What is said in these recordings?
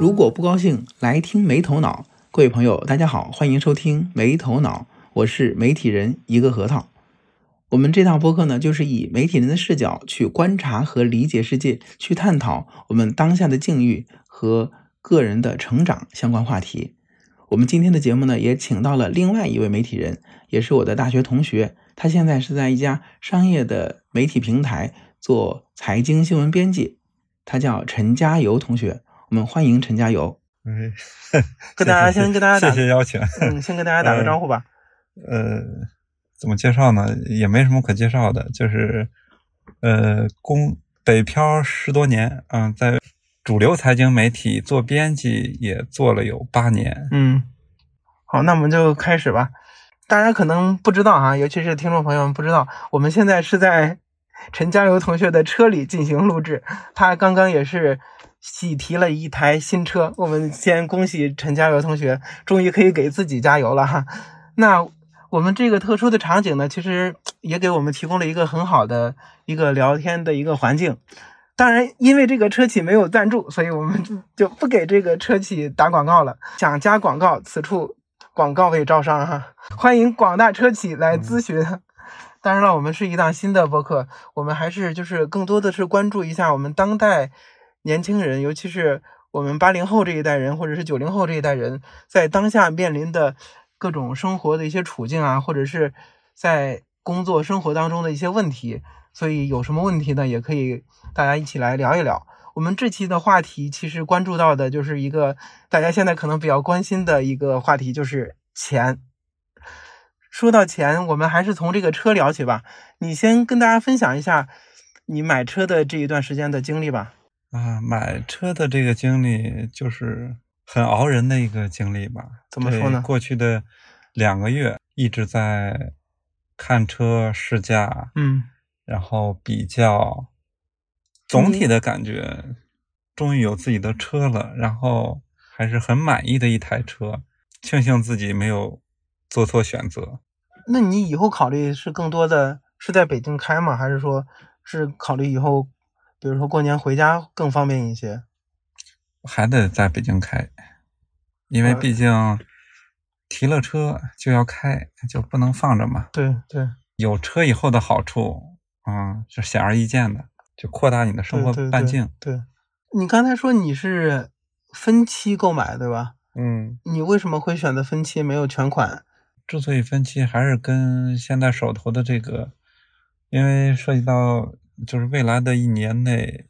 如果不高兴，来听没头脑。各位朋友，大家好，欢迎收听没头脑，我是媒体人一个核桃。我们这档播客呢，就是以媒体人的视角去观察和理解世界，去探讨我们当下的境遇和个人的成长相关话题。我们今天的节目呢，也请到了另外一位媒体人，也是我的大学同学，他现在是在一家商业的媒体平台做财经新闻编辑，他叫陈加油同学。我们欢迎陈加油。嗯，跟大家先跟大家谢谢邀请。嗯，先跟大家打个招呼吧。呃，怎么介绍呢？也没什么可介绍的，就是呃，工北漂十多年，嗯，在主流财经媒体做编辑也做了有八年。嗯，好，那我们就开始吧。大家可能不知道哈，尤其是听众朋友们不知道，我们现在是在陈加油同学的车里进行录制，他刚刚也是。喜提了一台新车，我们先恭喜陈加油同学，终于可以给自己加油了哈。那我们这个特殊的场景呢，其实也给我们提供了一个很好的一个聊天的一个环境。当然，因为这个车企没有赞助，所以我们就不给这个车企打广告了。想加广告，此处广告位招商哈，欢迎广大车企来咨询。当然了，我们是一档新的播客，我们还是就是更多的是关注一下我们当代。年轻人，尤其是我们八零后这一代人，或者是九零后这一代人，在当下面临的各种生活的一些处境啊，或者是在工作生活当中的一些问题，所以有什么问题呢，也可以大家一起来聊一聊。我们这期的话题其实关注到的就是一个大家现在可能比较关心的一个话题，就是钱。说到钱，我们还是从这个车聊起吧。你先跟大家分享一下你买车的这一段时间的经历吧。啊，买车的这个经历就是很熬人的一个经历吧？怎么说呢？过去的两个月一直在看车试驾，嗯，然后比较，总体的感觉，终于有自己的车了，然后还是很满意的一台车，庆幸自己没有做错选择。那你以后考虑是更多的是在北京开吗？还是说是考虑以后？比如说过年回家更方便一些，还得在北京开，因为毕竟提了车就要开，就不能放着嘛。对对，有车以后的好处，嗯，是显而易见的，就扩大你的生活半径。对，你刚才说你是分期购买，对吧？嗯。你为什么会选择分期，没有全款？之所以分期，还是跟现在手头的这个，因为涉及到。就是未来的一年内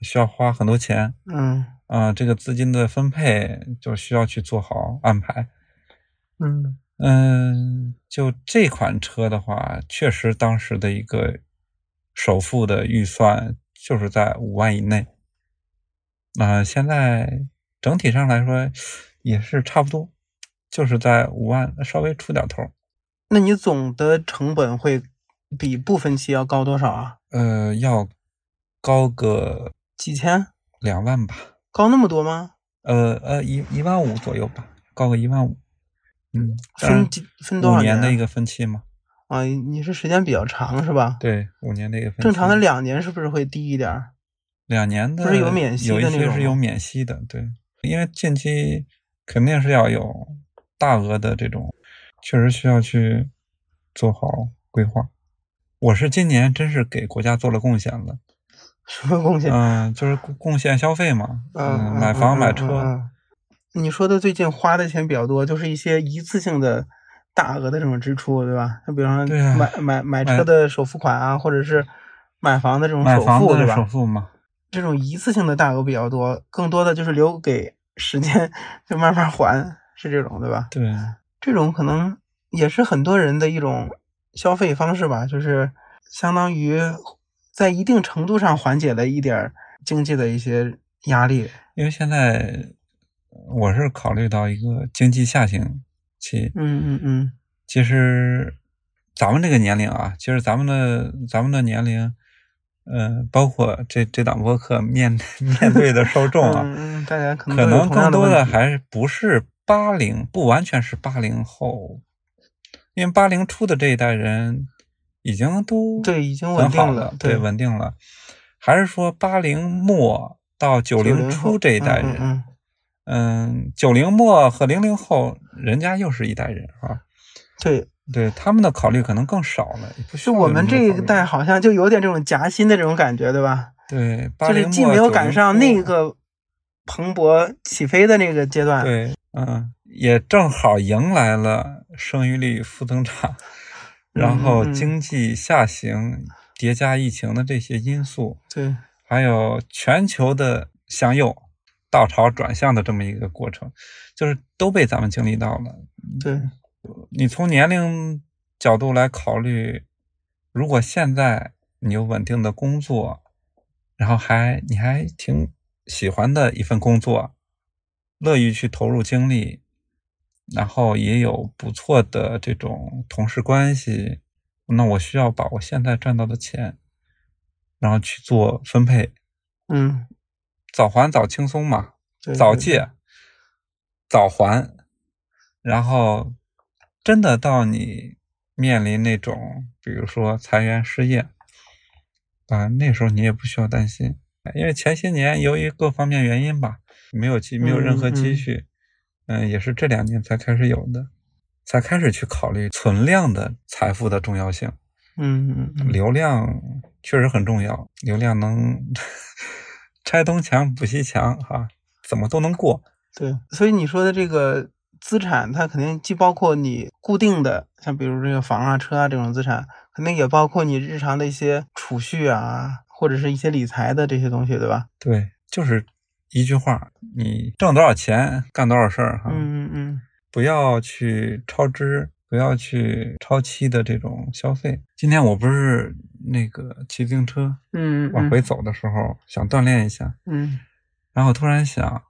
需要花很多钱，嗯啊，这个资金的分配就需要去做好安排，嗯嗯，就这款车的话，确实当时的一个首付的预算就是在五万以内，啊，现在整体上来说也是差不多，就是在五万稍微出点头。那你总的成本会比不分期要高多少啊？呃，要高个几千，两万吧？高那么多吗？呃呃，一一万五左右吧，高个一万五。嗯，分分多少年的一个分期吗？啊，你是时间比较长是吧？对，五年的一个分期。正常的两年是不是会低一点？两年的不是有免息的有一些是有免息的，对，因为近期肯定是要有大额的这种，确实需要去做好规划。我是今年真是给国家做了贡献了，什么贡献？嗯，就是贡献消费嘛，嗯，买房买车。你说的最近花的钱比较多，就是一些一次性的大额的这种支出，对吧？就比方说买买买车的首付款啊，或者是买房的这种首付，对吧？首付嘛，这种一次性的大额比较多，更多的就是留给时间，就慢慢还，是这种，对吧？对，这种可能也是很多人的一种。消费方式吧，就是相当于在一定程度上缓解了一点经济的一些压力。因为现在我是考虑到一个经济下行期。嗯嗯嗯。其实咱们这个年龄啊，其实咱们的咱们的年龄，嗯，包括这这档播客面 面对的受众啊，嗯大家可能可能更多的还是不是八零，不完全是八零后。因为八零初的这一代人，已经都对已经稳定了了，对稳定了。还是说八零末到九零初这一代人？嗯嗯，九零末和零零后，人家又是一代人啊。对对，他们的考虑可能更少了，就我们这一代好像就有点这种夹心的这种感觉，对吧？对，就是既没有赶上那个蓬勃起飞的那个阶段，对，嗯，也正好迎来了生育率负增长，然后经济下行叠加疫情的这些因素，对，还有全球的向右倒潮转向的这么一个过程，就是都被咱们经历到了。对，你从年龄角度来考虑，如果现在你有稳定的工作。然后还你还挺喜欢的一份工作，乐于去投入精力，然后也有不错的这种同事关系，那我需要把我现在赚到的钱，然后去做分配，嗯，早还早轻松嘛，早借早还，然后真的到你面临那种比如说裁员失业。啊，那时候你也不需要担心，因为前些年由于各方面原因吧，没有积，没有任何积蓄，嗯，也是这两年才开始有的，才开始去考虑存量的财富的重要性。嗯嗯，流量确实很重要，流量能拆东墙补西墙，哈，怎么都能过。对，所以你说的这个资产，它肯定既包括你固定的，像比如这个房啊、车啊这种资产。肯定也包括你日常的一些储蓄啊，或者是一些理财的这些东西，对吧？对，就是一句话，你挣多少钱干多少事儿哈。嗯嗯嗯，不要去超支，不要去超期的这种消费。今天我不是那个骑自行车，嗯，往回走的时候想锻炼一下，嗯，然后突然想，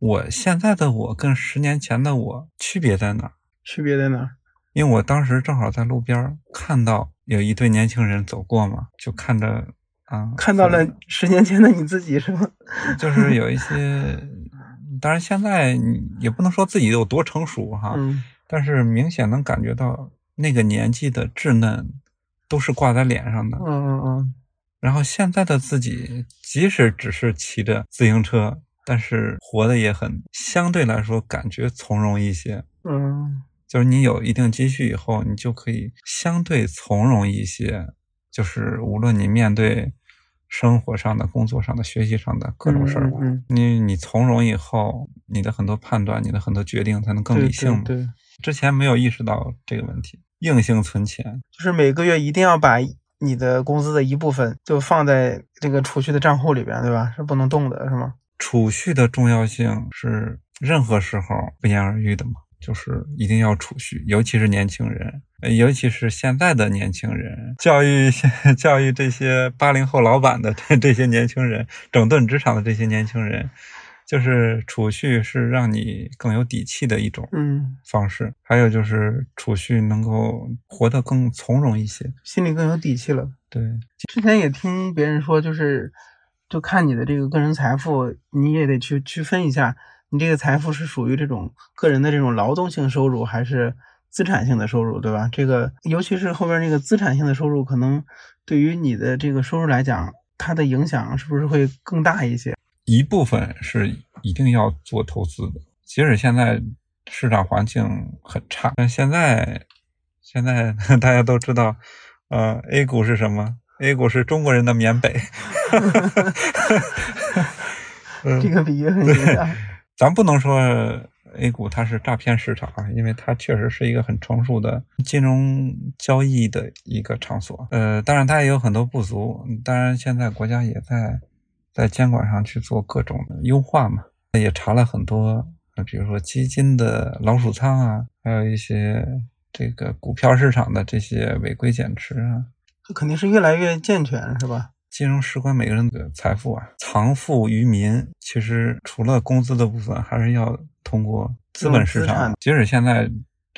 我现在的我跟十年前的我区别在哪？区别在哪？因为我当时正好在路边看到。有一对年轻人走过嘛，就看着啊，看到了十年前的你自己是吗？就是有一些，当然现在也不能说自己有多成熟哈，但是明显能感觉到那个年纪的稚嫩都是挂在脸上的。嗯嗯嗯。然后现在的自己，即使只是骑着自行车，但是活的也很相对来说感觉从容一些。嗯。就是你有一定积蓄以后，你就可以相对从容一些。就是无论你面对生活上的、工作上的、学习上的各种事儿，你你从容以后，你的很多判断、你的很多决定才能更理性嘛。对，之前没有意识到这个问题，硬性存钱，就是每个月一定要把你的工资的一部分就放在这个储蓄的账户里边，对吧？是不能动的，是吗？储蓄的重要性是任何时候不言而喻的嘛。就是一定要储蓄，尤其是年轻人，尤其是现在的年轻人，教育 教育这些八零后老板的这 这些年轻人，整顿职场的这些年轻人，就是储蓄是让你更有底气的一种嗯方式，还有就是储蓄能够活得更从容一些，心里更有底气了。对，之前也听别人说，就是就看你的这个个人财富，你也得去区分一下。你这个财富是属于这种个人的这种劳动性收入，还是资产性的收入，对吧？这个尤其是后边那个资产性的收入，可能对于你的这个收入来讲，它的影响是不是会更大一些？一部分是一定要做投资的，即使现在市场环境很差，但现在现在 大家都知道，呃，A 股是什么？A 股是中国人的缅北。这个比喻很形象。咱不能说 A 股它是诈骗市场啊，因为它确实是一个很成熟的金融交易的一个场所。呃，当然它也有很多不足。当然现在国家也在在监管上去做各种的优化嘛，也查了很多，比如说基金的老鼠仓啊，还有一些这个股票市场的这些违规减持啊，这肯定是越来越健全，是吧？金融事关每个人的财富啊，藏富于民。其实除了工资的部分，还是要通过资本市场。即使现在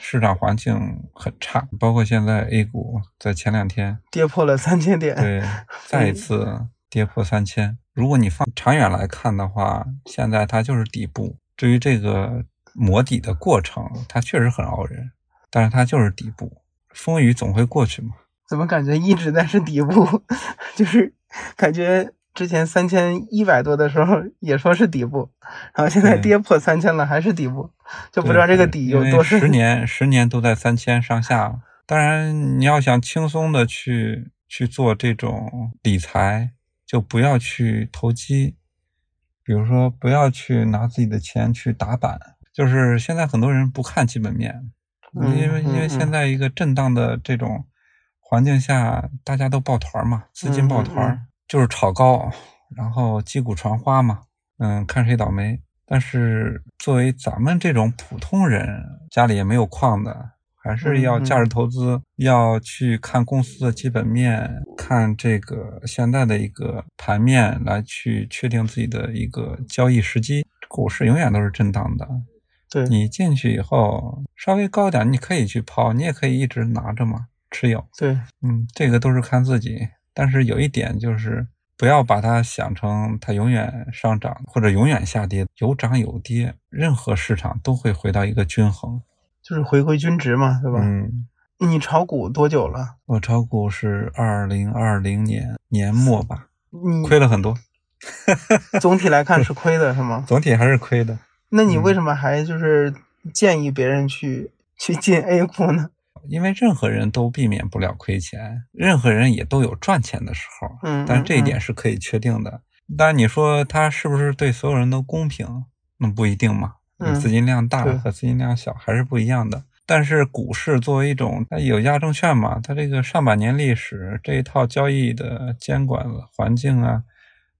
市场环境很差，包括现在 A 股在前两天跌破了三千点，对，再一次跌破三千。如果你放长远来看的话，现在它就是底部。至于这个磨底的过程，它确实很熬人，但是它就是底部。风雨总会过去嘛。怎么感觉一直在是底部？就是 感觉之前三千一百多的时候也说是底部，然后现在跌破三千了还是底部，就不知道这个底有多深。十年十年都在三千上下。当然，你要想轻松的去去做这种理财，就不要去投机，比如说不要去拿自己的钱去打板。就是现在很多人不看基本面，嗯因为因为嗯现在一个震荡的这种环境下，大家都抱团嘛，资金抱团，嗯嗯就是炒高，然后击鼓传花嘛，嗯，看谁倒霉。但是作为咱们这种普通人，家里也没有矿的，还是要价值投资，要去看公司的基本面，看这个现在的一个盘面，来去确定自己的一个交易时机。股市永远都是震荡的，对，你进去以后稍微高点，你可以去抛，你也可以一直拿着嘛，持有。对，嗯，这个都是看自己，但是有一点就是不要把它想成它永远上涨或者永远下跌，有涨有跌，任何市场都会回到一个均衡，就是回归均值嘛，对吧？嗯，你炒股多久了？我炒股是二零二零年年末吧，你亏了很多，总体来看是亏的，是吗？总体还是亏的。那你为什么还就是建议别人去去进 A 股呢？因为任何人都避免不了亏钱，任何人也都有赚钱的时候，嗯，但是这一点嗯是可以确定的。当然，你说它是不是对所有人都公平？那不一定嘛。嗯你资金量大和资金量小还是不一样的。但是股市作为一种它有价证券嘛，它这个上百年历史这一套交易的监管环境啊，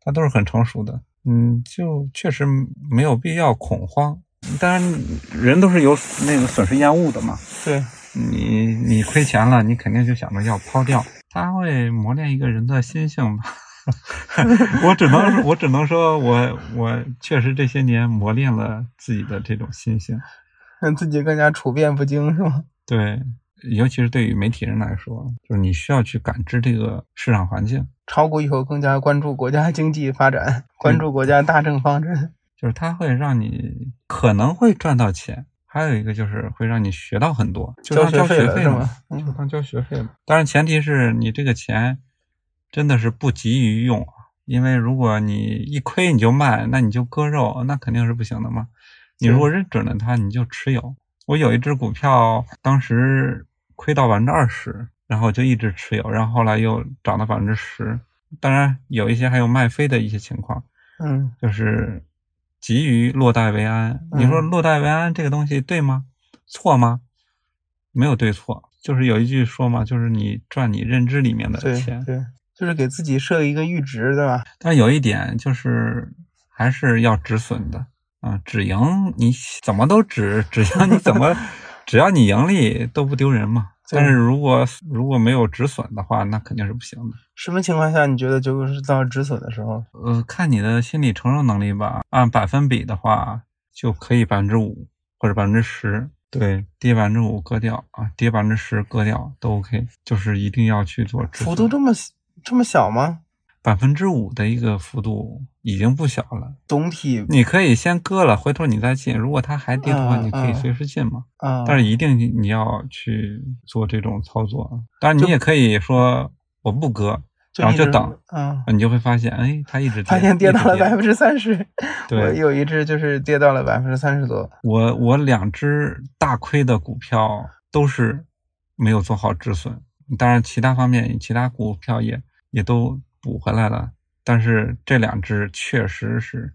它都是很成熟的。嗯，就确实没有必要恐慌。当然，人都是有那个损失厌恶的嘛。对，你你亏钱了，你肯定就想着要抛掉，它会磨练一个人的心性吧。我只能我只能说我我确实这些年磨练了自己的这种心性。让自己更加处变不惊，是吗？对，尤其是对于媒体人来说，就是你需要去感知这个市场环境，炒股以后更加关注国家经济发展，关注国家大政方针。就是它会让你可能会赚到钱，还有一个就是会让你学到很多，就当交交学费了是吗，嗯就当交学费了。当然前提是你这个钱真的是不急于用，因为如果你一亏你就卖，那你就割肉，那肯定是不行的嘛。你如果认准了它，你就持有。我有一只股票，当时亏到百分之二十，然后就一直持有，然后后来又涨到百分之十。当然有一些还有卖飞的一些情况，嗯，就是急于落袋为安。你说嗯落袋为安这个东西对吗？错吗？没有对错，就是有一句说嘛，就是你赚你认知里面的钱。对，就是给自己设一个阈值，对吧？但有一点就是还是要止损的啊，止盈你怎么都止，止盈你怎么，只要你盈利都不丢人嘛。对但是如果如果没有止损的话，那肯定是不行的。什么情况下你觉得就是到止损的时候？呃，看你的心理承受能力吧。按百分比的话，就可以百分之五或者百分之十，对，跌百分之五割掉啊，跌百分之十割掉都 OK，就是一定要去做止损。幅度这么这么小吗？百分之五的一个幅度已经不小了，总体你可以先割了，回头你再进。如果它还跌的话，你可以随时进嘛。啊，但是一定你要去做这种操作啊。当然，你也可以说我不割，然后就等，嗯，你就会发现，哎，它一直跌，发现跌到了百分之三十。对我有一只就是跌到了百分之三十多。我我两只大亏的股票都是没有做好止损，当然其他方面其他股票也也都补回来了，但是这两只确实是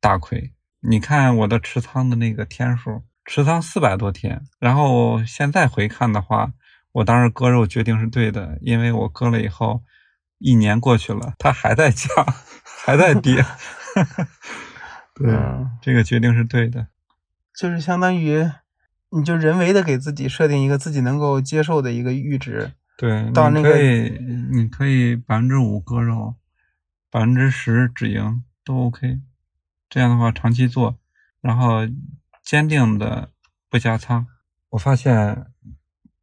大亏。你看我的持仓的那个天数，持仓四百多天，然后现在回看的话，我当时割肉决定是对的，因为我割了以后，一年过去了，它还在降，还在跌。对，嗯，这个决定是对的。就是相当于你就人为的给自己设定一个自己能够接受的一个阈值。对，到那个你可以，你可以百分之五割肉，百分之十止盈都 OK。这样的话，长期做，然后坚定的不加仓。我发现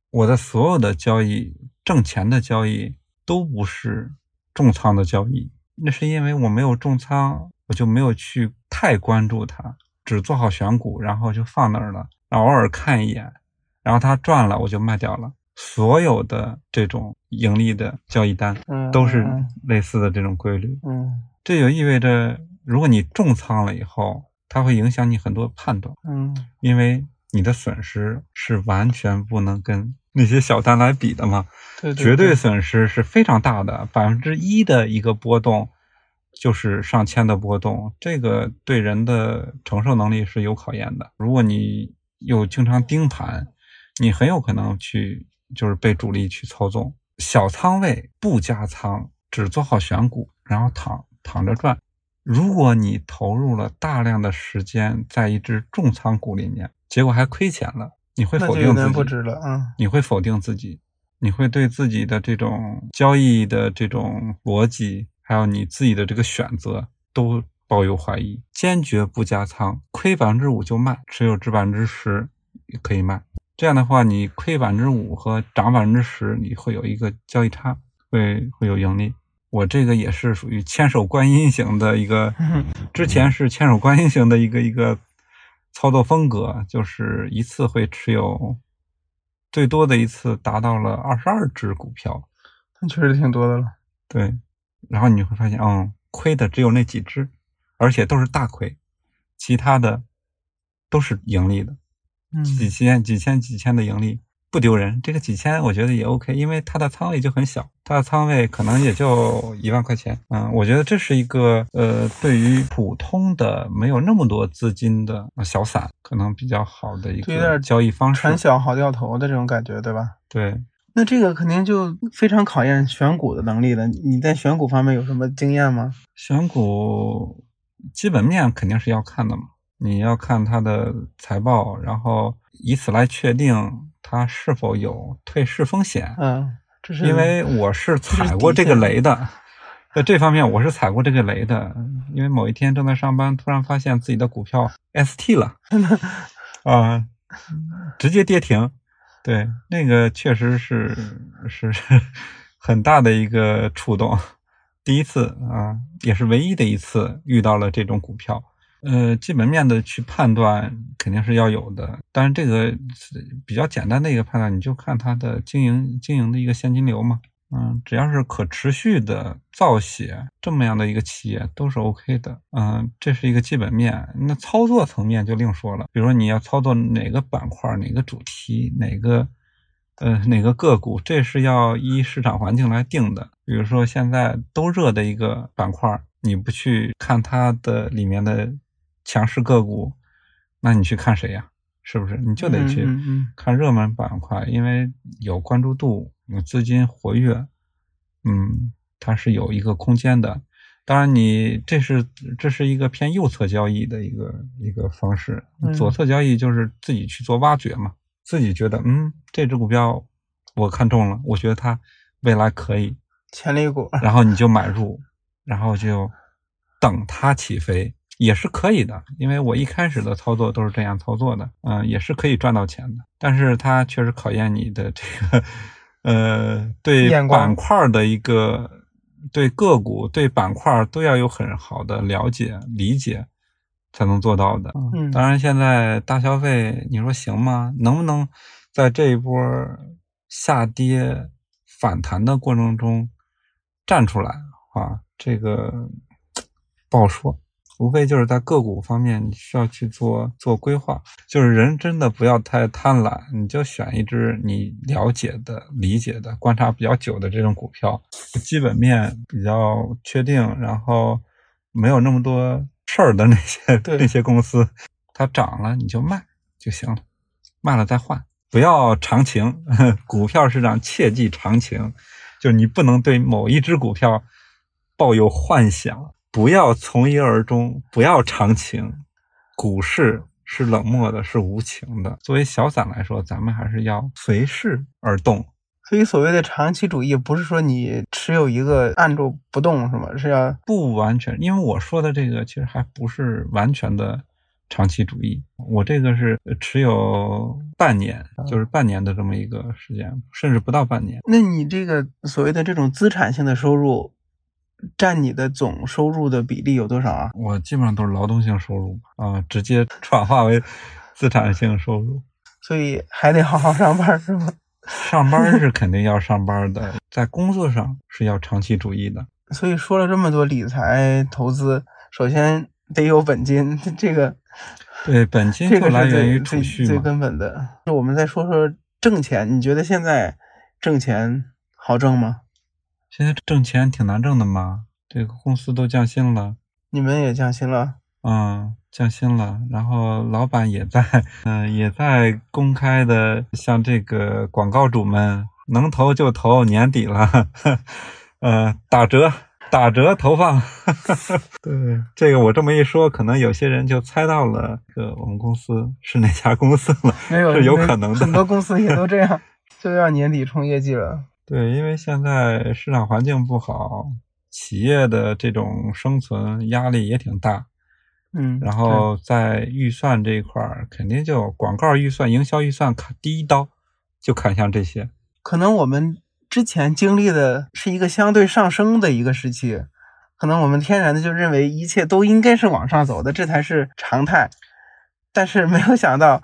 我的所有的交易，挣钱的交易都不是重仓的交易，那是因为我没有重仓，我就没有去太关注它，只做好选股，然后就放那儿了，然后偶尔看一眼，然后它赚了我就卖掉了。所有的这种盈利的交易单嗯，都是嗯类似的这种规律。嗯这就意味着，如果你重仓了以后，它会影响你很多判断，嗯因为你的损失是完全不能跟那些小单来比的嘛。对对绝对对损失是非常大的，百分之一的一个波动就是上千的波动，这个对人的承受能力是有考验的。如果你又经常盯盘，你很有可能去就是被主力去操纵。小仓位不加仓，只做好选股，然后躺躺着赚。如果你投入了大量的时间在一只重仓股里面，结果还亏钱了，你会否定自己？不值了啊。你会否定自己，你会对自己的这种交易的这种逻辑，还有你自己的这个选择都抱有怀疑，坚决不加仓，亏百分之五就卖，持有至百分之十也可以卖。这样的话，你亏百分之五和涨百分之十，你会有一个交易差，会会有盈利。我这个也是属于千手观音型的一个，之前是千手观音型的一个一个操作风格，就是一次会持有最多的一次达到了二十二只股票，那确实挺多的了。对，然后你会发现，嗯，亏的只有那几只，而且都是大亏，其他的都是盈利的，嗯几千、几千、几千的盈利不丢人。这个几千我觉得也 OK，因为它的仓位就很小，它的仓位可能也就一万块钱。嗯，我觉得这是一个呃，对于普通的没有那么多资金的呃小散，可能比较好的一个交易方式。船小好掉头的这种感觉，对吧？对，那这个肯定就非常考验选股的能力了。你在选股方面有什么经验吗？选股基本面肯定是要看的嘛，你要看它的财报，然后以此来确定它是否有退市风险。嗯，这是因为我是踩过这个雷的，在这方面我是踩过这个雷的。因为某一天正在上班，突然发现自己的股票 ST 了，啊、直接跌停。对，那个确实是是很大的一个触动。第一次啊，也是唯一的一次遇到了这种股票。呃，基本面的去判断肯定是要有的，但是这个是比较简单的一个判断，你就看它的经营经营的一个现金流嘛。嗯，只要是可持续的造血这么样的一个企业都是 OK 的。嗯，这是一个基本面。那操作层面就另说了，比如说你要操作哪个板块、哪个主题、哪个呃哪个个股，这是要依市场环境来定的。比如说现在都热的一个板块，你不去看它的里面的强势个股，那你去看谁呀？是不是？你就得去看热门板块，因为有关注度，有资金活跃，嗯，它是有一个空间的。当然你，这是这是一个偏右侧交易的一个一个方式，嗯左侧交易就是自己去做挖掘嘛，自己觉得嗯这只股票我看中了，我觉得它未来可以，潜力股。然后你就买入，然后就等它起飞，也是可以的。因为我一开始的操作都是这样操作的，嗯、也是可以赚到钱的。但是它确实考验你的这个，呃，对板块的一个，对个股、对板块都要有很好的了解、理解，才能做到的。嗯当然，现在大消费，你说行吗？能不能在这一波下跌反弹的过程中站出来啊？这个 不好说，无非就是在个股方面，你需要去做做规划。就是人真的不要太贪婪，你就选一只你了解的、理解的、观察比较久的这种股票，基本面比较确定，然后没有那么多事儿的那些对那些公司，它涨了你就卖就行了，卖了再换，不要长情。股票市场切忌长情，就是你不能对某一只股票抱有幻想，不要从一而终，不要长情。股市是冷漠的，是无情的。作为小散来说，咱们还是要随势而动。所以所谓的长期主义，不是说你持有一个按住不动，是吗？是要不完全，因为我说的这个其实还不是完全的长期主义，我这个是持有半年，就是半年的这么一个时间，甚至不到半年。那你这个所谓的这种资产性的收入，占你的总收入的比例有多少啊？我基本上都是劳动性收入啊、直接转化为资产性收入。所以还得好好上班，是吗？上班是肯定要上班的，在工作上是要长期主义的。所以说了这么多理财投资，首先得有本金，这个对本金就来源于储蓄最根本的。那我们再说说挣钱，你觉得现在挣钱好挣吗？现在挣钱挺难挣的嘛，这个公司都降薪了，你们也降薪了？嗯，降薪了，然后老板也在，嗯，也在公开的向这个广告主们能投就投，年底了，呃，打折，打折投放。对，这个我这么一说，可能有些人就猜到了，个我们公司是哪家公司了，没有，是有可能的，很多公司也都这样，就要年底冲业绩了。对，因为现在市场环境不好，企业的这种生存压力也挺大。嗯，然后在预算这一块儿，肯定就广告预算、营销预算砍第一刀，就砍向这些。可能我们之前经历的是一个相对上升的一个时期，可能我们天然的就认为一切都应该是往上走的，这才是常态。但是没有想到，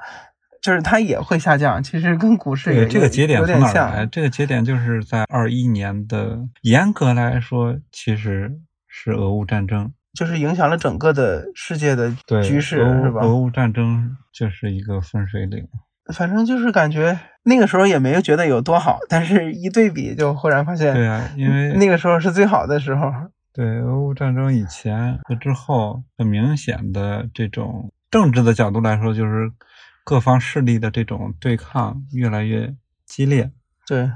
就是它也会下降。其实跟股市也这个节点从哪来。这个节点就是在二一年的，严格来说，其实是俄乌战争。就是影响了整个的世界的局势，是吧？俄乌战争就是一个分水岭。反正就是感觉那个时候也没有觉得有多好，但是一对比就忽然发现，对啊，因为那个时候是最好的时候。对，俄乌战争以前和之后，很明显的这种政治的角度来说，就是各方势力的这种对抗越来越激烈。对，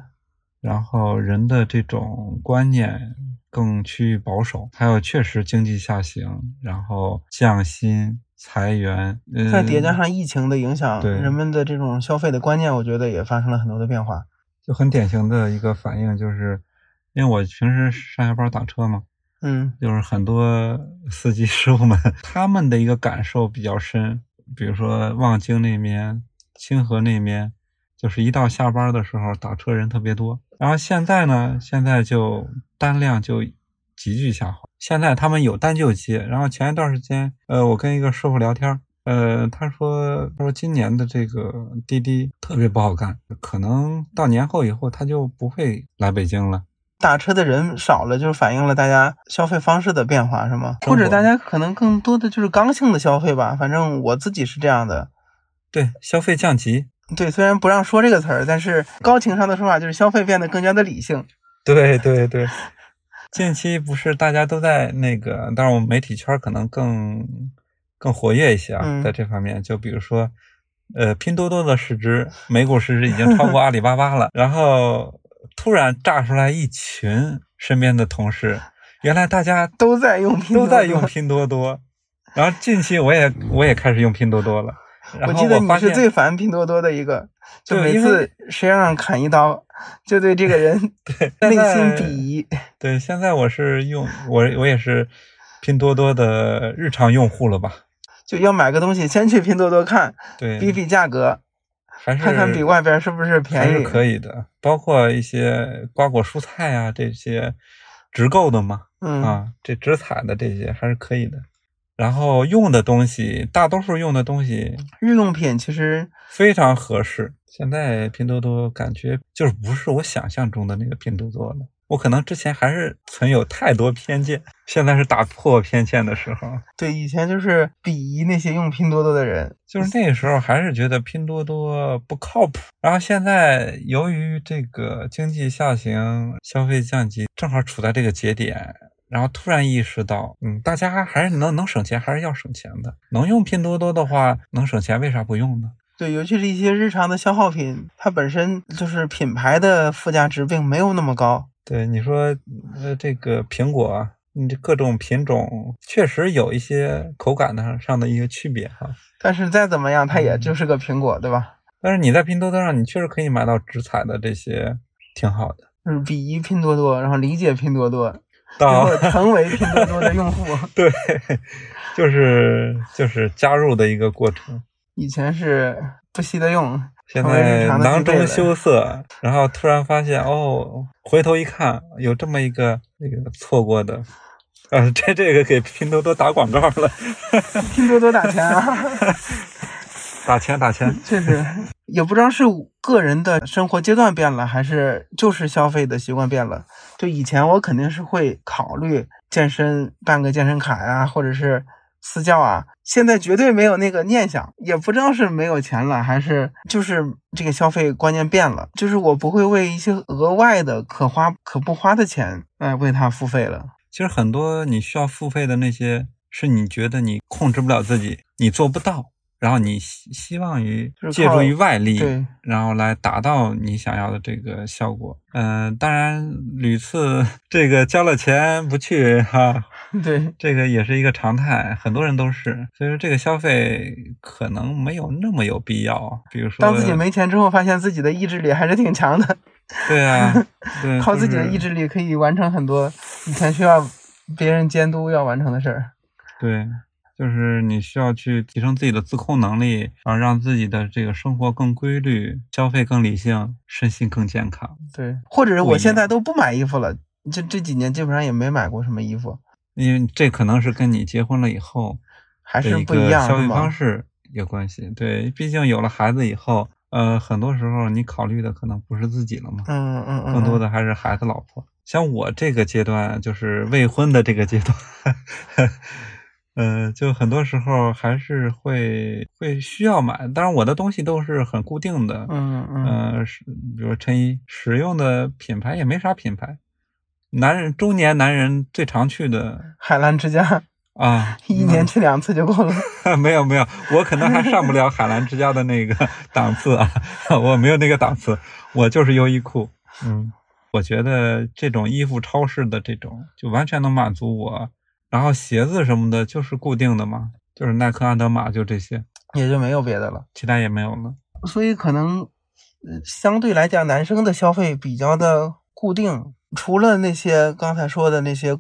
然后人的这种观念。更趋于保守，还有确实经济下行，然后降薪、裁员，再叠加上疫情的影响，对人们的这种消费的观念，我觉得也发生了很多的变化。就很典型的一个反应，就是因为我平时上下班打车嘛，嗯，就是很多司机师傅们 他们的一个感受比较深，比如说望京那边、清河那边。就是一到下班的时候，打车人特别多。然后现在呢，现在就单量就急剧下滑。现在他们有单就接。然后前一段时间，呃，我跟一个师傅聊天，呃，他说，他说今年的这个滴滴特别不好干，可能到年后以后他就不会来北京了。打车的人少了，就是反映了大家消费方式的变化，是吗？或者大家可能更多的就是刚性的消费吧。反正我自己是这样的。对，消费降级。对，虽然不让说这个词儿，但是高情商的说法就是消费变得更加的理性。对对对，近期不是大家都在那个，当然我们媒体圈可能更更活跃一些啊，在这方面，就比如说，呃，拼多多的市值，美股市值已经超过阿里巴巴了，然后突然炸出来一群身边的同事，原来大家都在用拼都在用拼多多，然后近期我也我也开始用拼多多了。我记得你是最烦拼多多的一个，就每次谁让砍一刀，就对这个人 内心鄙夷。对，现在我是用我我也是拼多多的日常用户了吧？就要买个东西，先去拼多多看，对，比比价格，还是看看比外边是不是便宜，是可以的。包括一些瓜果蔬菜啊，这些直购的嘛，嗯啊，这直采的这些还是可以的。然后用的东西，大多数用的东西，日用品其实非常合适。现在拼多多感觉就是不是我想象中的那个拼多多了。我可能之前还是存有太多偏见，现在是打破偏见的时候。对，以前就是鄙夷那些用拼多多的人，就是那个时候还是觉得拼多多不靠谱。然后现在由于这个经济下行、消费降级，正好处在这个节点。然后突然意识到，嗯，大家还是能能省钱，还是要省钱的。能用拼多多的话，能省钱，为啥不用呢？对，尤其是一些日常的消耗品，它本身就是品牌的附加值并没有那么高。对，你说，呃，这个苹果，你这各种品种确实有一些口感的上的一个区别哈。但是再怎么样，它也就是个苹果，对吧？但是你在拼多多上，你确实可以买到直采的这些，挺好的。就是鄙夷拼多多，然后理解拼多多。到成为拼多多的用户，对，就是就是加入的一个过程。以前是不惜的用，现在囊中羞涩，然后突然发现哦，回头一看，有这么一个那个错过的，啊，这这个给拼多多打广告了，拼多多打钱啊，打钱打钱，确实。也不知道是个个人的生活阶段变了，还是就是消费的习惯变了？就以前我肯定是会考虑健身，办个健身卡呀，或者是私教啊。现在绝对没有那个念想，也不知道是没有钱了，还是就是这个消费观念变了，就是我不会为一些额外的可花可不花的钱来为他付费了。其实很多你需要付费的那些，是你觉得你控制不了自己，你做不到。然后你希希望于借助于外力，然后来达到你想要的这个效果。嗯，当然屡次这个交了钱不去哈，对，这个也是一个常态，很多人都是。所以说这个消费可能没有那么有必要。比如说，当自己没钱之后，发现自己的意志力还是挺强的。对啊，对靠自己的意志力可以完成很多以前需要别人监督要完成的事儿。对。就是你需要去提升自己的自控能力，然后让自己的这个生活更规律，消费更理性，身心更健康。对，或者是我现在都不买衣服了，这这几年基本上也没买过什么衣服。因为这可能是跟你结婚了以后还是不一样消费方式有关系。对，毕竟有了孩子以后，呃，很多时候你考虑的可能不是自己了嘛，嗯嗯嗯，更多的还是孩子、老婆。像我这个阶段，就是未婚的这个阶段。呃，就很多时候还是会会需要买，当然我的东西都是很固定的，嗯嗯，呃，是比如衬衣，使用的品牌也没啥品牌，男人中年男人最常去的海澜之家啊，一年去两次就够了。没有没有，我可能还上不了海澜之家的那个 档次啊，我没有那个档次，我就是优衣库。嗯，我觉得这种衣服超市的这种就完全能满足我。然后鞋子什么的，就是固定的嘛，就是耐克、安德玛，就这些，也就没有别的了，其他也没有了。所以可能相对来讲，男生的消费比较的固定，除了那些刚才说的那些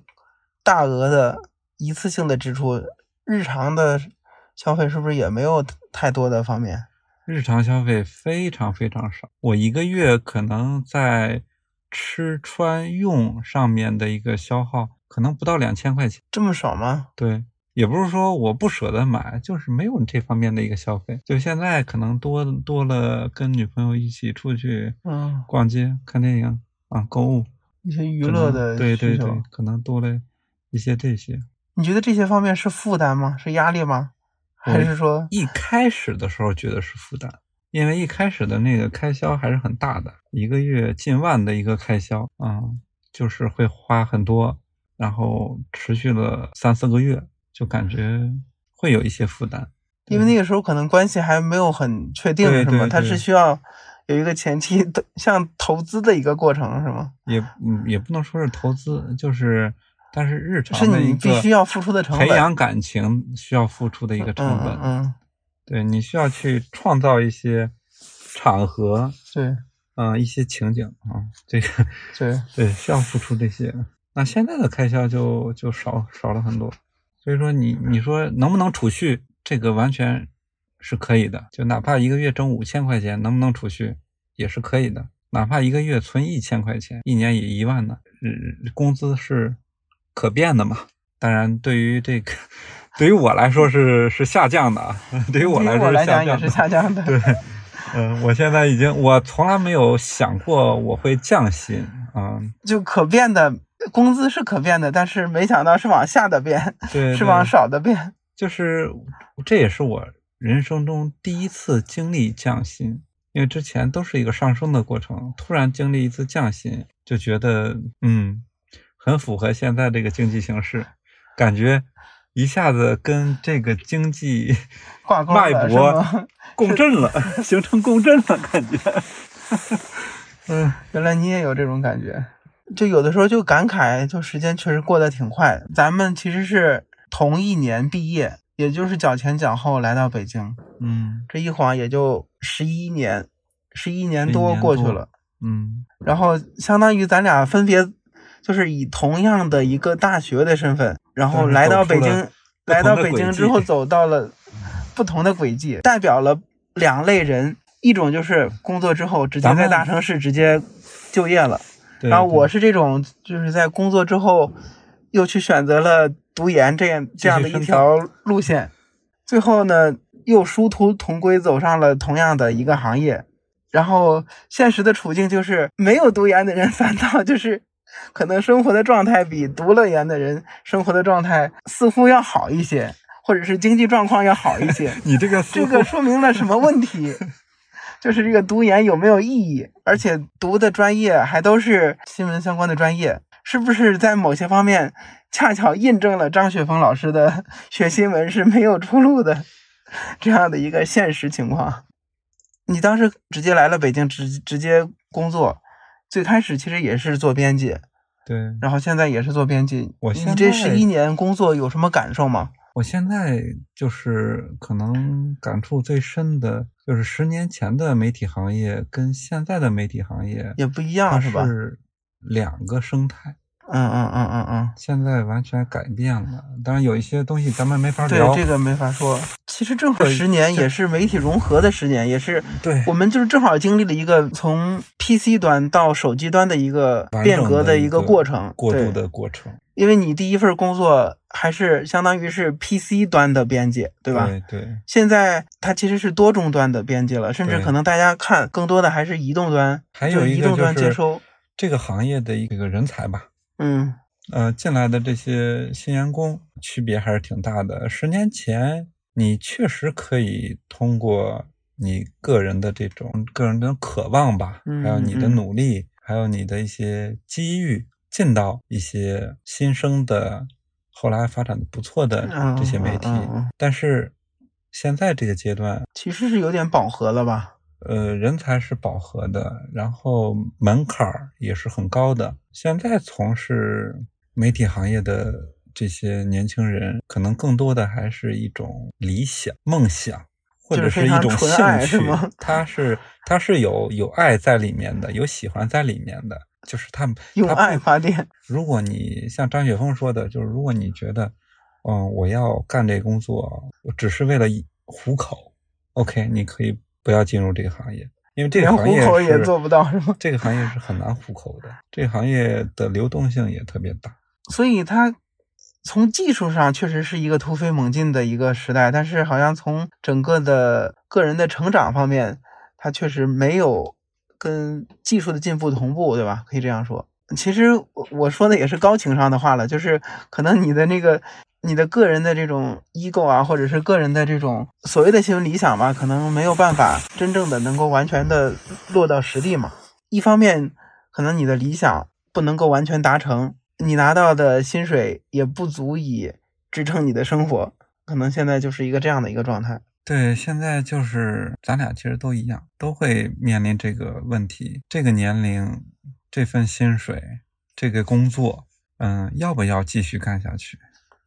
大额的一次性的支出，日常的消费是不是也没有太多的方面？日常消费非常非常少，我一个月可能在吃穿用上面的一个消耗。可能不到两千块钱，这么少吗？对，也不是说我不舍得买，就是没有这方面的一个消费。就现在可能多多了，跟女朋友一起出去，嗯，逛街、看电影啊，购物一些娱乐的对对对，可能多了一些这些。你觉得这些方面是负担吗？是压力吗？还是说一开始的时候觉得是负担？因为一开始的那个开销还是很大的，一个月近万的一个开销啊，就是会花很多。然后持续了三四个月，就感觉会有一些负担，因为那个时候可能关系还没有很确定，是吗？他是需要有一个前期的像投资的一个过程，是吗？也嗯，也不能说是投资，就是但是日常是你必须要付出的成本，培养感情需要付出的一个成本，嗯，对你需要去创造一些场合，对，嗯，一些情景啊，这个对。对，需要付出这些。那现在的开销就就少少了很多，所以说你你说能不能储蓄，这个完全是可以的，就哪怕一个月挣五千块钱，能不能储蓄也是可以的，哪怕一个月存一千块钱，一年也一万呢，嗯，工资是可变的嘛。当然，对于这个，对于我来说是是下降的啊，对于我来说讲也是下降的。对，嗯，我现在已经，我从来没有想过我会降薪啊，就可变的。工资是可变的，但是没想到是往下的变，对，是往少的变。就是这也是我人生中第一次经历降薪，因为之前都是一个上升的过程，突然经历一次降薪，就觉得嗯，很符合现在这个经济形势，感觉一下子跟这个经济 挂钩脉搏 共振了，形成共振了，感觉。嗯，原来你也有这种感觉。就有的时候就感慨，就时间确实过得挺快。咱们其实是同一年毕业，也就是脚前脚后来到北京，嗯，这一晃也就十一年，十一年多过去了，嗯。然后相当于咱俩分别就是以同样的一个大学的身份，然后来到北京，来到北京之后走到了不同的轨迹，代表了两类人，一种就是工作之后直接在大城市直接就业了。然后我是这种，就是在工作之后，又去选择了读研这样这样的一条路线，最后呢又殊途同归，走上了同样的一个行业，然后现实的处境就是，没有读研的人 反倒就是可能生活的状态比读了研的人生活的状态似乎要好一些，或者是经济状况要好一些。你这个这个说明了什么问题？就是这个读研有没有意义，而且读的专业还都是新闻相关的专业，是不是在某些方面恰巧印证了张雪峰老师的学新闻是没有出路的这样的一个现实情况？你当时直接来了北京，直直接工作，最开始其实也是做编辑，对，然后现在也是做编辑。我现你这十一年工作有什么感受吗？我现在就是可能感触最深的，就是十年前的媒体行业跟现在的媒体行业也不一样是吧？是两个生态，嗯嗯嗯嗯嗯。现在完全改变了。当然有一些东西咱们没法聊，对，这个没法说。其实正好十年也是媒体融合的十年，也是对我们就是正好经历了一个从 PC 端到手机端的一个变革的一个过程。过渡的过程，因为你第一份工作还是相当于是 PC 端的编辑，对吧？对对现在它其实是多终端的编辑了，甚至可能大家看更多的还是移动端，还有移动端接收。这个行业的一个人才吧，嗯呃，进来的这些新员工区别还是挺大的。十年前，你确实可以通过你个人的这种个人的渴望吧，嗯还有你的嗯努力，还有你的一些机遇，进到一些新生的、后来发展的不错的这些媒体。嗯嗯嗯嗯但是现在这个阶段，其实是有点饱和了吧？呃，人才是饱和的，然后门槛儿也是很高的。现在从事媒体行业的这些年轻人，可能更多的还是一种理想、梦想，或者是一种兴趣。他是他是有有爱在里面的，有喜欢在里面的，就是他们用他爱发电。如果你像张雪峰说的，就是如果你觉得，嗯，我要干这工作，我只是为了糊口，OK，你可以不要进入这个行业，因为这行业糊口也做不到是吗这个行业是很难糊口的，这个行业的流动性也特别大。所以它从技术上确实是一个突飞猛进的一个时代，但是好像从整个的个人的成长方面，它确实没有跟技术的进步同步，对吧？可以这样说。其实我我说的也是高情商的话了，就是可能你的那个你的个人的这种 ego 啊，或者是个人的这种所谓的新闻理想吧，可能没有办法真正的能够完全的落到实地嘛。一方面，可能你的理想不能够完全达成，你拿到的薪水也不足以支撑你的生活，可能现在就是一个这样的一个状态。对，现在就是咱俩其实都一样，都会面临这个问题。这个年龄，这份薪水，这个工作，嗯，要不要继续干下去？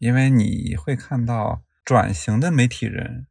因为你会看到转型的媒体人，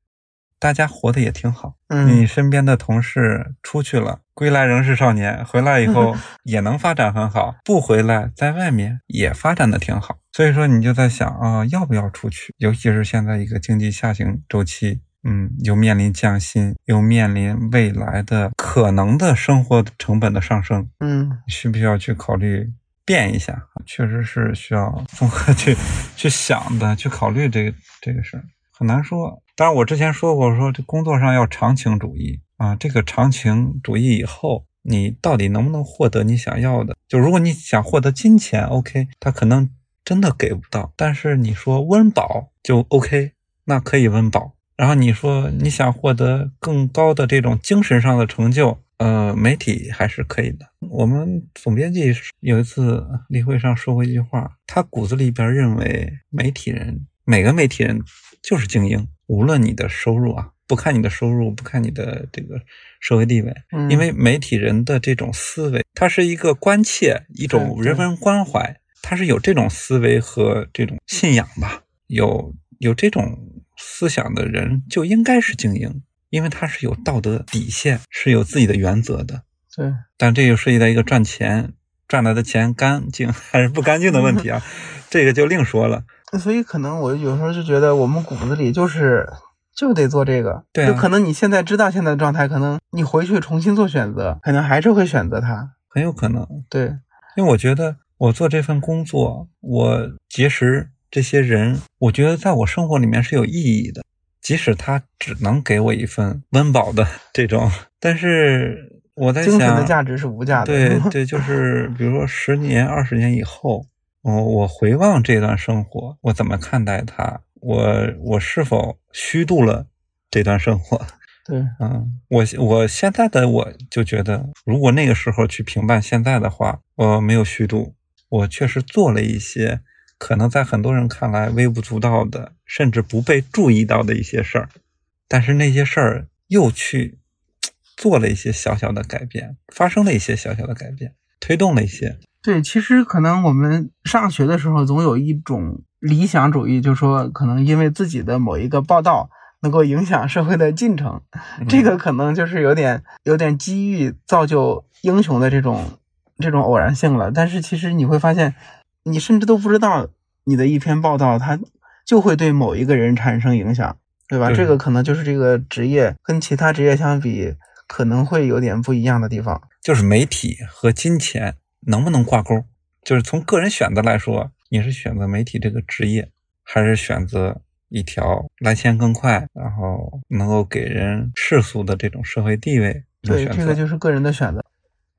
大家活得也挺好。嗯你嗯，身边的同事出去了，归来仍是少年，回来以后 也能发展很好，不回来在外面也发展的挺好。所以说你就在想啊、要不要出去？尤其是现在一个经济下行周期，嗯，又面临降薪，又面临未来的可能的生活成本的上升，嗯，需不需要去考虑变一下？确实是需要综合去去想的，去考虑这个这个事儿，很难说。当然，我之前说过，说这工作上要长情主义啊，这个长情主义以后，你到底能不能获得你想要的？就如果你想获得金钱，OK，他可能真的给不到，但是你说温饱就 OK，那可以温饱。然后你说你想获得更高的这种精神上的成就，呃，媒体还是可以的。我们总编辑有一次例会上说过一句话，他骨子里边认为媒体人每个媒体人就是精英，无论你的收入啊，不看你的收入，不看你的这个社会地位，嗯因为媒体人的这种思维，它是一个关切，一种人文关怀，他是有这种思维和这种信仰吧，有有这种思想的人就应该是精英，因为他是有道德底线，是有自己的原则的。对，但这又涉及到一个赚钱赚来的钱干净 还是不干净的问题啊，这个就另说了。所以可能我有时候就觉得我们骨子里就是就得做这个，对啊就可能你现在知道现在的状态，可能你回去重新做选择，可能还是会选择它。很有可能，对，因为我觉得我做这份工作，我结识这些人，我觉得在我生活里面是有意义的，即使他只能给我一份温饱的 这种，但是我在精神的价值是无价的。对对，就是比如说十年、二十年以后，我我回望这段生活，我怎么看待它？我我是否虚度了这段生活？对，嗯，我我现在的我就觉得，如果那个时候去评判现在的话，我没有虚度，我确实做了一些可能在很多人看来微不足道的，甚至不被注意到的一些事儿，但是那些事儿又去做了一些小小的改变，发生了一些小小的改变，推动了一些。对，其实可能我们上学的时候总有一种理想主义，就说可能因为自己的某一个报道能够影响社会的进程，这个可能就是有点有点机遇造就英雄的这种这种偶然性了。但是其实你会发现，你甚至都不知道你的一篇报道，它就会对某一个人产生影响，对吧？对这个可能就是这个职业跟其他职业相比，可能会有点不一样的地方。就是媒体和金钱能不能挂钩？就是从个人选择来说，你是选择媒体这个职业，还是选择一条来钱更快，然后能够给人世俗的这种社会地位？对，这个就是个人的选择。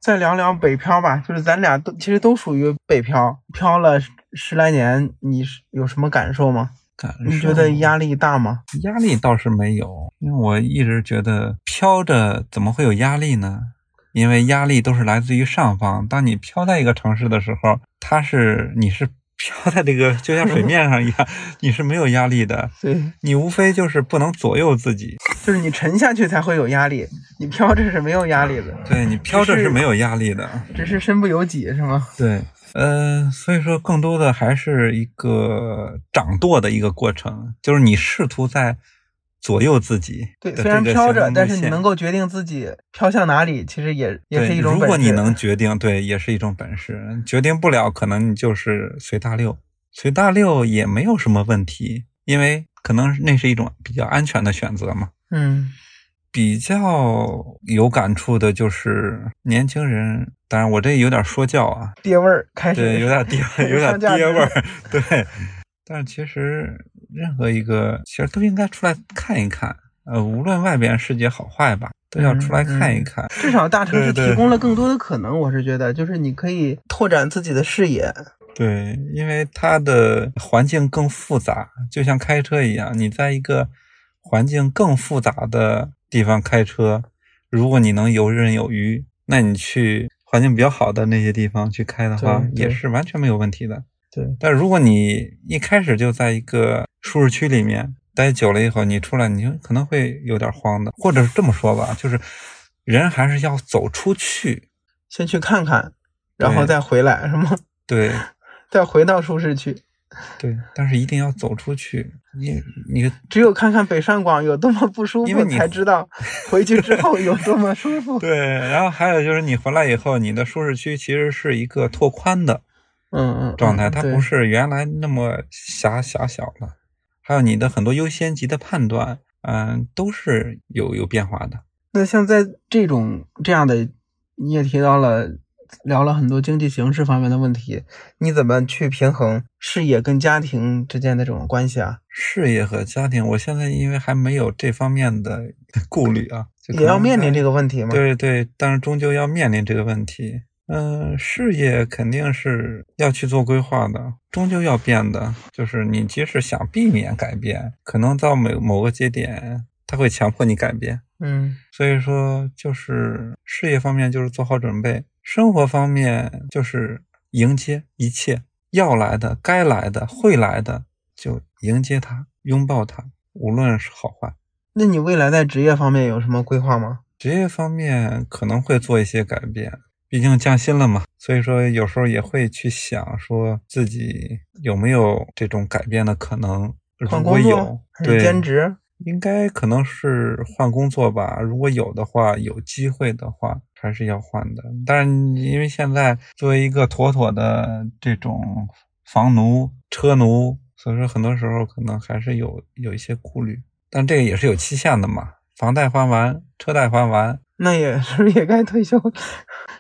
再聊聊北漂吧，就是咱俩都其实都属于北漂，漂了十来年，你是有什么感受吗？感你觉得压力大吗？压力倒是没有，因为我一直觉得漂着怎么会有压力呢？因为压力都是来自于上方。当你漂在一个城市的时候，它是你是飘在这个就像水面上一样，你是没有压力的。对，你无非就是不能左右自己。就是你沉下去才会有压力，你飘着是没有压力的。对你飘着是没有压力的，只是身不由己，是吗？对，呃，所以说更多的还是一个掌舵的一个过程，就是你试图在左右自己。对，虽然飘着，但是你能够决定自己飘向哪里，其实也也是一种如果你能决定，对，也是一种本事。决定不了，可能你就是随大溜，随大溜也没有什么问题，因为可能那是一种比较安全的选择嘛。嗯，比较有感触的就是年轻人，当然我这有点说教啊，爹味儿开始，对，有点爹，有点爹味儿，对。但是其实任何一个其实都应该出来看一看，呃，无论外边世界好坏吧，都要出来看一看。嗯嗯、至少大城市提供了更多的可能，我是觉得，就是你可以拓展自己的视野。对，因为它的环境更复杂，就像开车一样，你在一个环境更复杂的地方开车，如果你能游刃有余，那你去环境比较好的那些地方去开的话，也是完全没有问题的。对，但如果你一开始就在一个舒适区里面待久了以后，你出来，你就可能会有点慌的，或者是这么说吧，就是人还是要走出去，先去看看，然后再回来，是吗？对，再回到舒适区。对，但是一定要走出去。你你 只有看看北上广有多么不舒服，因为你才知道回去之后有多么舒服。对，然后还有就是你回来以后，你的舒适区其实是一个拓宽的。嗯嗯，状态它不是原来那么狭狭小了，还有你的很多优先级的判断，嗯，都是有有变化的。那像在这种这样的，你也提到了聊了很多经济形势方面的问题，你怎么去平衡事业跟家庭之间的这种关系啊？事业和家庭，我现在因为还没有这方面的 顾虑啊，也要面临这个问题吗？对对，但是终究要面临这个问题。嗯，事业肯定是要去做规划的，终究要变的。就是你即使想避免改变，可能到某某个节点，他会强迫你改变。嗯，所以说，就是事业方面就是做好准备，生活方面就是迎接一切要来的、该来的、会来的，就迎接它，拥抱它，无论是好坏。那你未来在职业方面有什么规划吗？职业方面可能会做一些改变。毕竟降薪了嘛，所以说有时候也会去想，说自己有没有这种改变的可能。如果有，对，兼职应该可能是换工作吧。如果有的话，有机会的话，还是要换的。但是因为现在作为一个妥妥的这种房奴、车奴，所以说很多时候可能还是有有一些顾虑。但这个也是有期限的嘛，房贷还完，车贷还完。那也 是也该退休，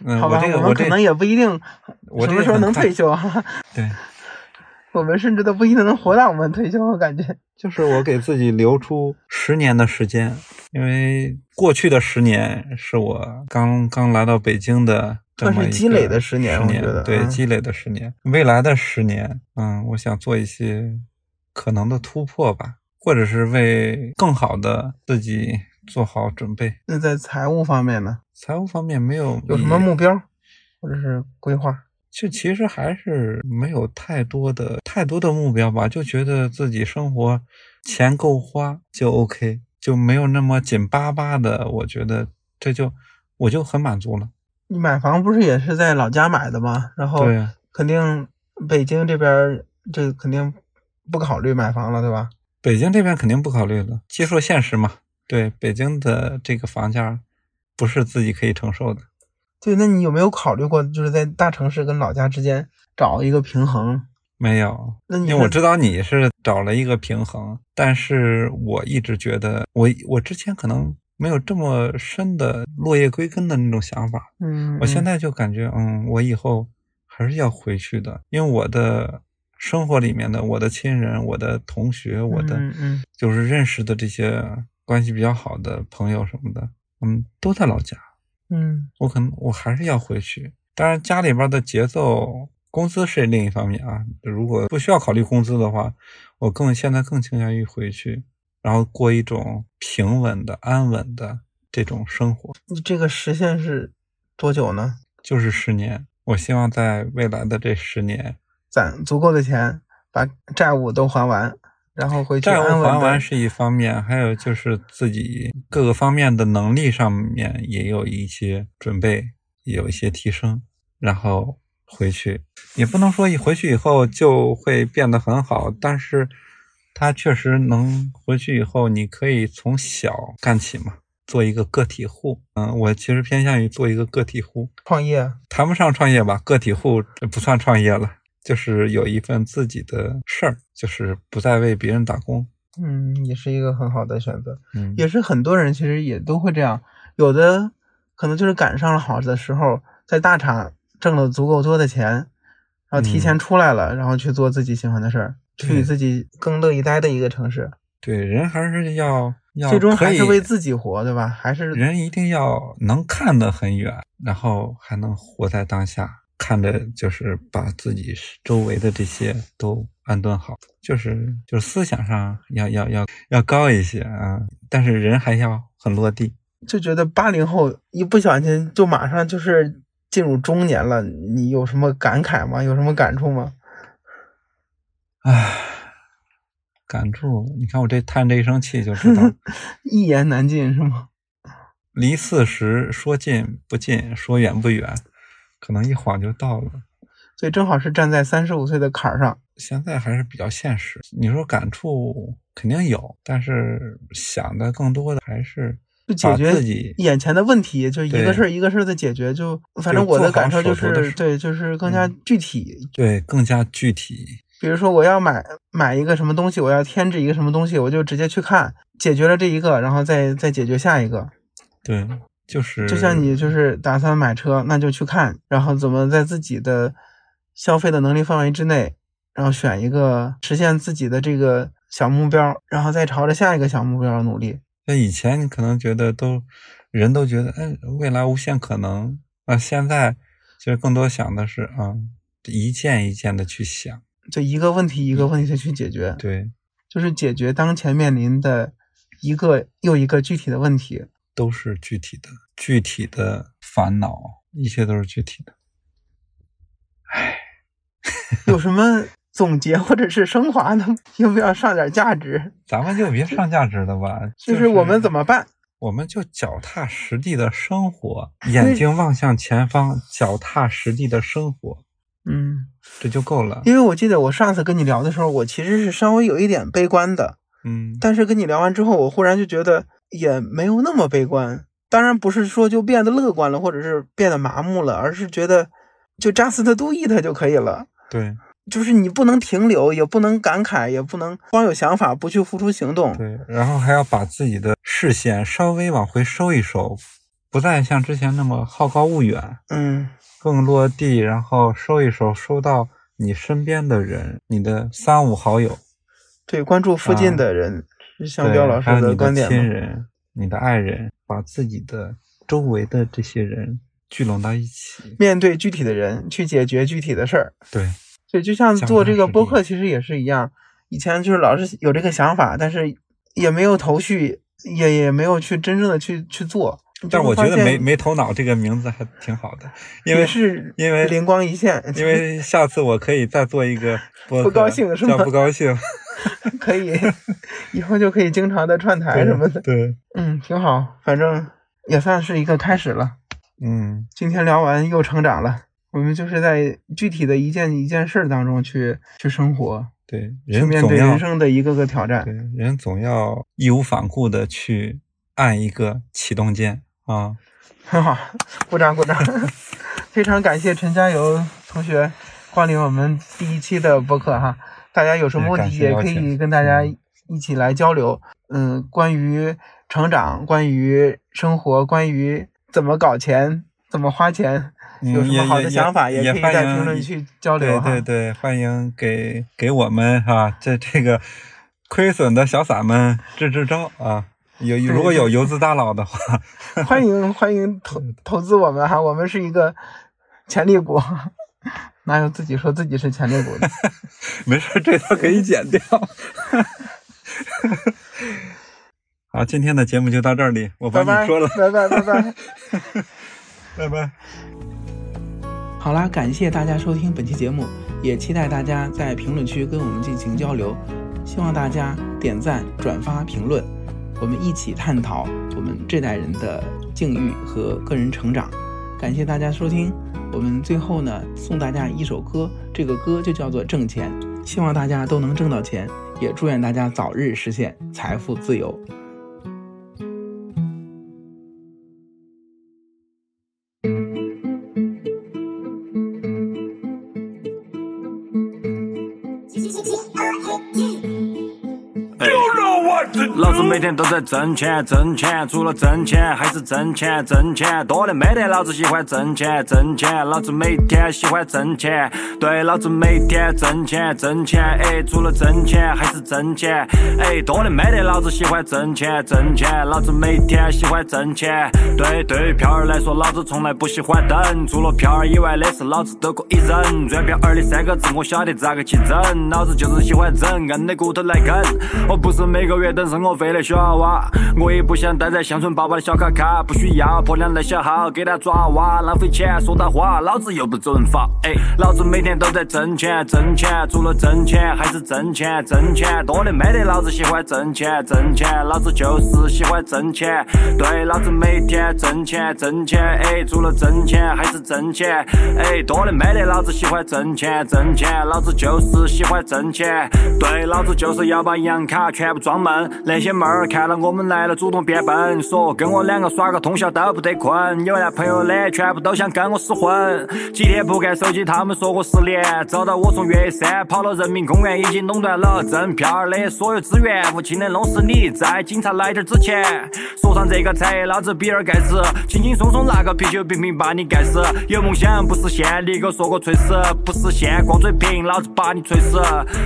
嗯，好吧，我这个们可能也不一定我什么时候能退休啊。对，我们甚至都不一定能活到我们退休，我感觉。就是我给自己留出十年的时间，因为过去的十年是我刚刚来到北京的算是积累的十十年我觉得对，嗯积累的十年。未来的十年，嗯，我想做一些可能的突破吧，或者是为更好的自己做好准备。那在财务方面呢，财务方面没有有什么目标或者是规划？就其实还是没有太多的太多的目标吧，就觉得自己生活钱够花就 OK，就没有那么紧巴巴的。我觉得这就我就很满足了。你买房不是也是在老家买的吗？然后，肯定北京这边儿这肯定不考虑买房了，对吧？北京这边肯定不考虑了，接受现实嘛。对，北京的这个房价不是自己可以承受的。对，那你有没有考虑过，就是在大城市跟老家之间找一个平衡？没有，那你因为我知道你是找了一个平衡，但是我一直觉得我我之前可能没有这么深的落叶归根的那种想法。嗯，我现嗯在就感觉，嗯，我以后还是要回去的，因为我的生活里面的我的亲人、我的同学、我的就是认识的这些关系比较好的朋友什么的，嗯，都在老家。嗯我可能我还是要回去。当然，家里边的节奏、工资是另一方面啊。如果不需要考虑工资的话，我更现在更倾向于回去，然后过一种平稳的、安稳的这种生活。你这个时限是多久呢？就是十年，我希望在未来的这十年，攒足够的钱，把债务都还完，然后回去债务安稳还完。是一方面，还有就是自己各个方面的能力上面也有一些准备，也有一些提升，然后回去也不能说一回去以后就会变得很好，但是他确实能回去以后，你可以从小干起嘛，做一个个体户。嗯，我其实偏向于做一个个体户，创业，谈不上创业吧，个体户这不算创业了，就是有一份自己的事儿，就是不再为别人打工。嗯，也是一个很好的选择。嗯，也是很多人其实也都会这样，有的可能就是赶上了好的时候，在大厂挣了足够多的钱，然后提前出来了，然后去做自己喜欢的事儿，去自己更乐意待的一个城市，对，人还是要要最终还是为自己活，对吧？还是人一定要能看得很远，然后还能活在当下，看着就是把自己周围的这些都安顿好，就是就是思想上要要要要高一些啊，但是人还要很落地。就觉得八零后一不小心就马上就是进入中年了，你有什么感慨吗？有什么感触吗？唉，感触，你看我这叹这一声气就知道，一言难尽是吗？离四十说近不近，说远不远，可能一晃就到了。所以正好是站在三十五岁的坎儿上，现在还是比较现实。你说感触肯定有，但是想的更多的还是就解决自己眼前的问题，就一个事儿一个事儿的解决。就反正我的感受就是，对，就是更加嗯具体。对更加具体。比如说我要买买一个什么东西，我要添置一个什么东西，我就直接去看，解决了这一个，然后再再解决下一个。对，就是就像你就是打算买车，那就去看，然后怎么在自己的消费的能力范围之内，然后选一个实现自己的这个小目标，然后再朝着下一个小目标努力。那以前你可能觉得都人都觉得，哎，未来无限可能。那现在其实更多想的是啊，一件一件的去想。就一个问题一个问题的去解决，对，就是解决当前面临的一个又一个具体的问题。都是具体的，具体的烦恼，一切都是具体的。有什么总结或者是升华的？要不要上点价值？咱们就别上价值了吧，就是我们怎，么办？我们就脚踏实地的生活，眼睛望向前方，脚踏实地的生活，嗯，这就够了。因为我记得我上次跟你聊的时候，我其实是稍微有一点悲观的。嗯，但是跟你聊完之后，我忽然就觉得也没有那么悲观。当然不是说就变得乐观了，或者是变得麻木了，而是觉得就 just do it 就可以了。对就是你不能停留，也不能感慨，也不能光有想法不去付出行动。对，然后还要把自己的视线稍微往回收一收，不再像之前那么好高骛远，嗯，更落地，然后收一收，收到你身边的人，你的三五好友，对，关注附近的人，是向彪老师还有你观点？亲人、你的爱人，把自己的周围的这些人聚拢到一起。面对具体的人，去解决具体的事儿。对，对，就像做这个播客，其实也是一样。以前就是老是有这个想法，但是也没有头绪，也也没有去真正的去去做。但我觉得没没头脑这个名字还挺好的，因为是因为灵光一现，因为下次我可以再做一个不高兴是叫吗不高兴，可以以后就可以经常的串台什么的。对，嗯，挺好，反正也算是一个开始了。嗯，今天聊完又成长了，我们就是在具体的一件一件事儿当中去去生活，对，去面人总要对人生的一个个挑战对。人总要义无反顾的去按一个启动键啊。很好，鼓掌鼓掌！非常感谢陈加油同学光临我们第一期的播客哈，大家有什么问题也可以跟大家嗯一起来交流。嗯，关于成长，关于生活，关于怎么搞钱，怎么花钱，有什么好的想法，也可以在评论区交流对。对对，欢迎给给我们哈、这这个亏损的小散们支支招啊！有如果有游资大佬的话，欢迎欢迎投投资我们哈，我们是一个潜力股，哪有自己说自己是潜力股的？没事，这段可以剪掉。好，今天的节目就到这里，我帮你说了，拜拜拜拜。拜拜。好啦，感谢大家收听本期节目，也期待大家在评论区跟我们进行交流。希望大家点赞、转发、评论，我们一起探讨我们这代人的境遇和个人成长。感谢大家收听，我们最后呢送大家一首歌，这个歌就叫做《挣钱》，希望大家都能挣到钱，也祝愿大家早日实现财富自由。子每天都在挣钱，挣钱，除了挣钱还是挣钱，挣钱。多的没得，老子喜欢挣钱，挣钱，老子每天喜欢挣钱，对，老子每天挣钱，挣钱，哎，除了挣钱还是挣钱，哎，多的没得，老子喜欢挣钱，挣钱，老子每天喜欢挣钱，对，对于票儿来说，老子从来不喜欢等，除了票儿以外的事，老子都可以忍，赚票儿的三个字，我晓得咋个去整，老子就是喜欢整，硬的骨头来啃，我不是每个月等生活费的小娃，我也不想待在乡村爸爸的小卡卡，不需要婆娘来小号给他抓娃，浪费钱说大话，老子又不走人法，哎，老子每天都在挣钱，挣钱，除了挣钱还是挣钱，挣钱多的没得，老子喜欢挣钱，挣钱，老子就是喜欢挣钱，对，老子每天挣钱，挣钱，哎，除了挣钱还是挣钱，哎，多的没得，老子喜欢挣钱，挣钱，老子就是喜欢挣钱，对，老子就是要把银行卡全部装满。那些妹儿看到我们来了，主动变笨，说跟我两个耍个通宵都不得困。有男朋友的全部都想跟我死混，几天不看手机，他们说我失联。找到我从岳山跑到人民公园，已经垄断了挣票儿的所有资源。无情的弄死你，在警察来点之前，说上这个产业，老子比尔盖茨，轻轻松松拿个啤酒瓶瓶把你盖死。有梦想不实现，你给我说个锤死，不实现光嘴贫，老子把你锤死。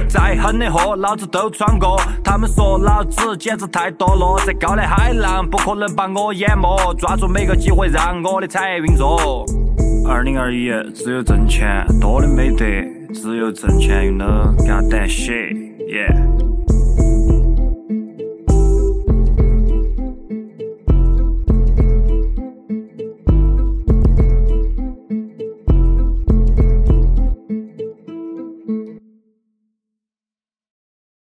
再狠的货，老子都闯过。他们说老子简直太堕落，这高的海浪不可能把我淹没。抓住每个机会，让我的产业运作。二零二一，只有挣钱，多的没得，只有挣钱，you know，got that shit，yeah。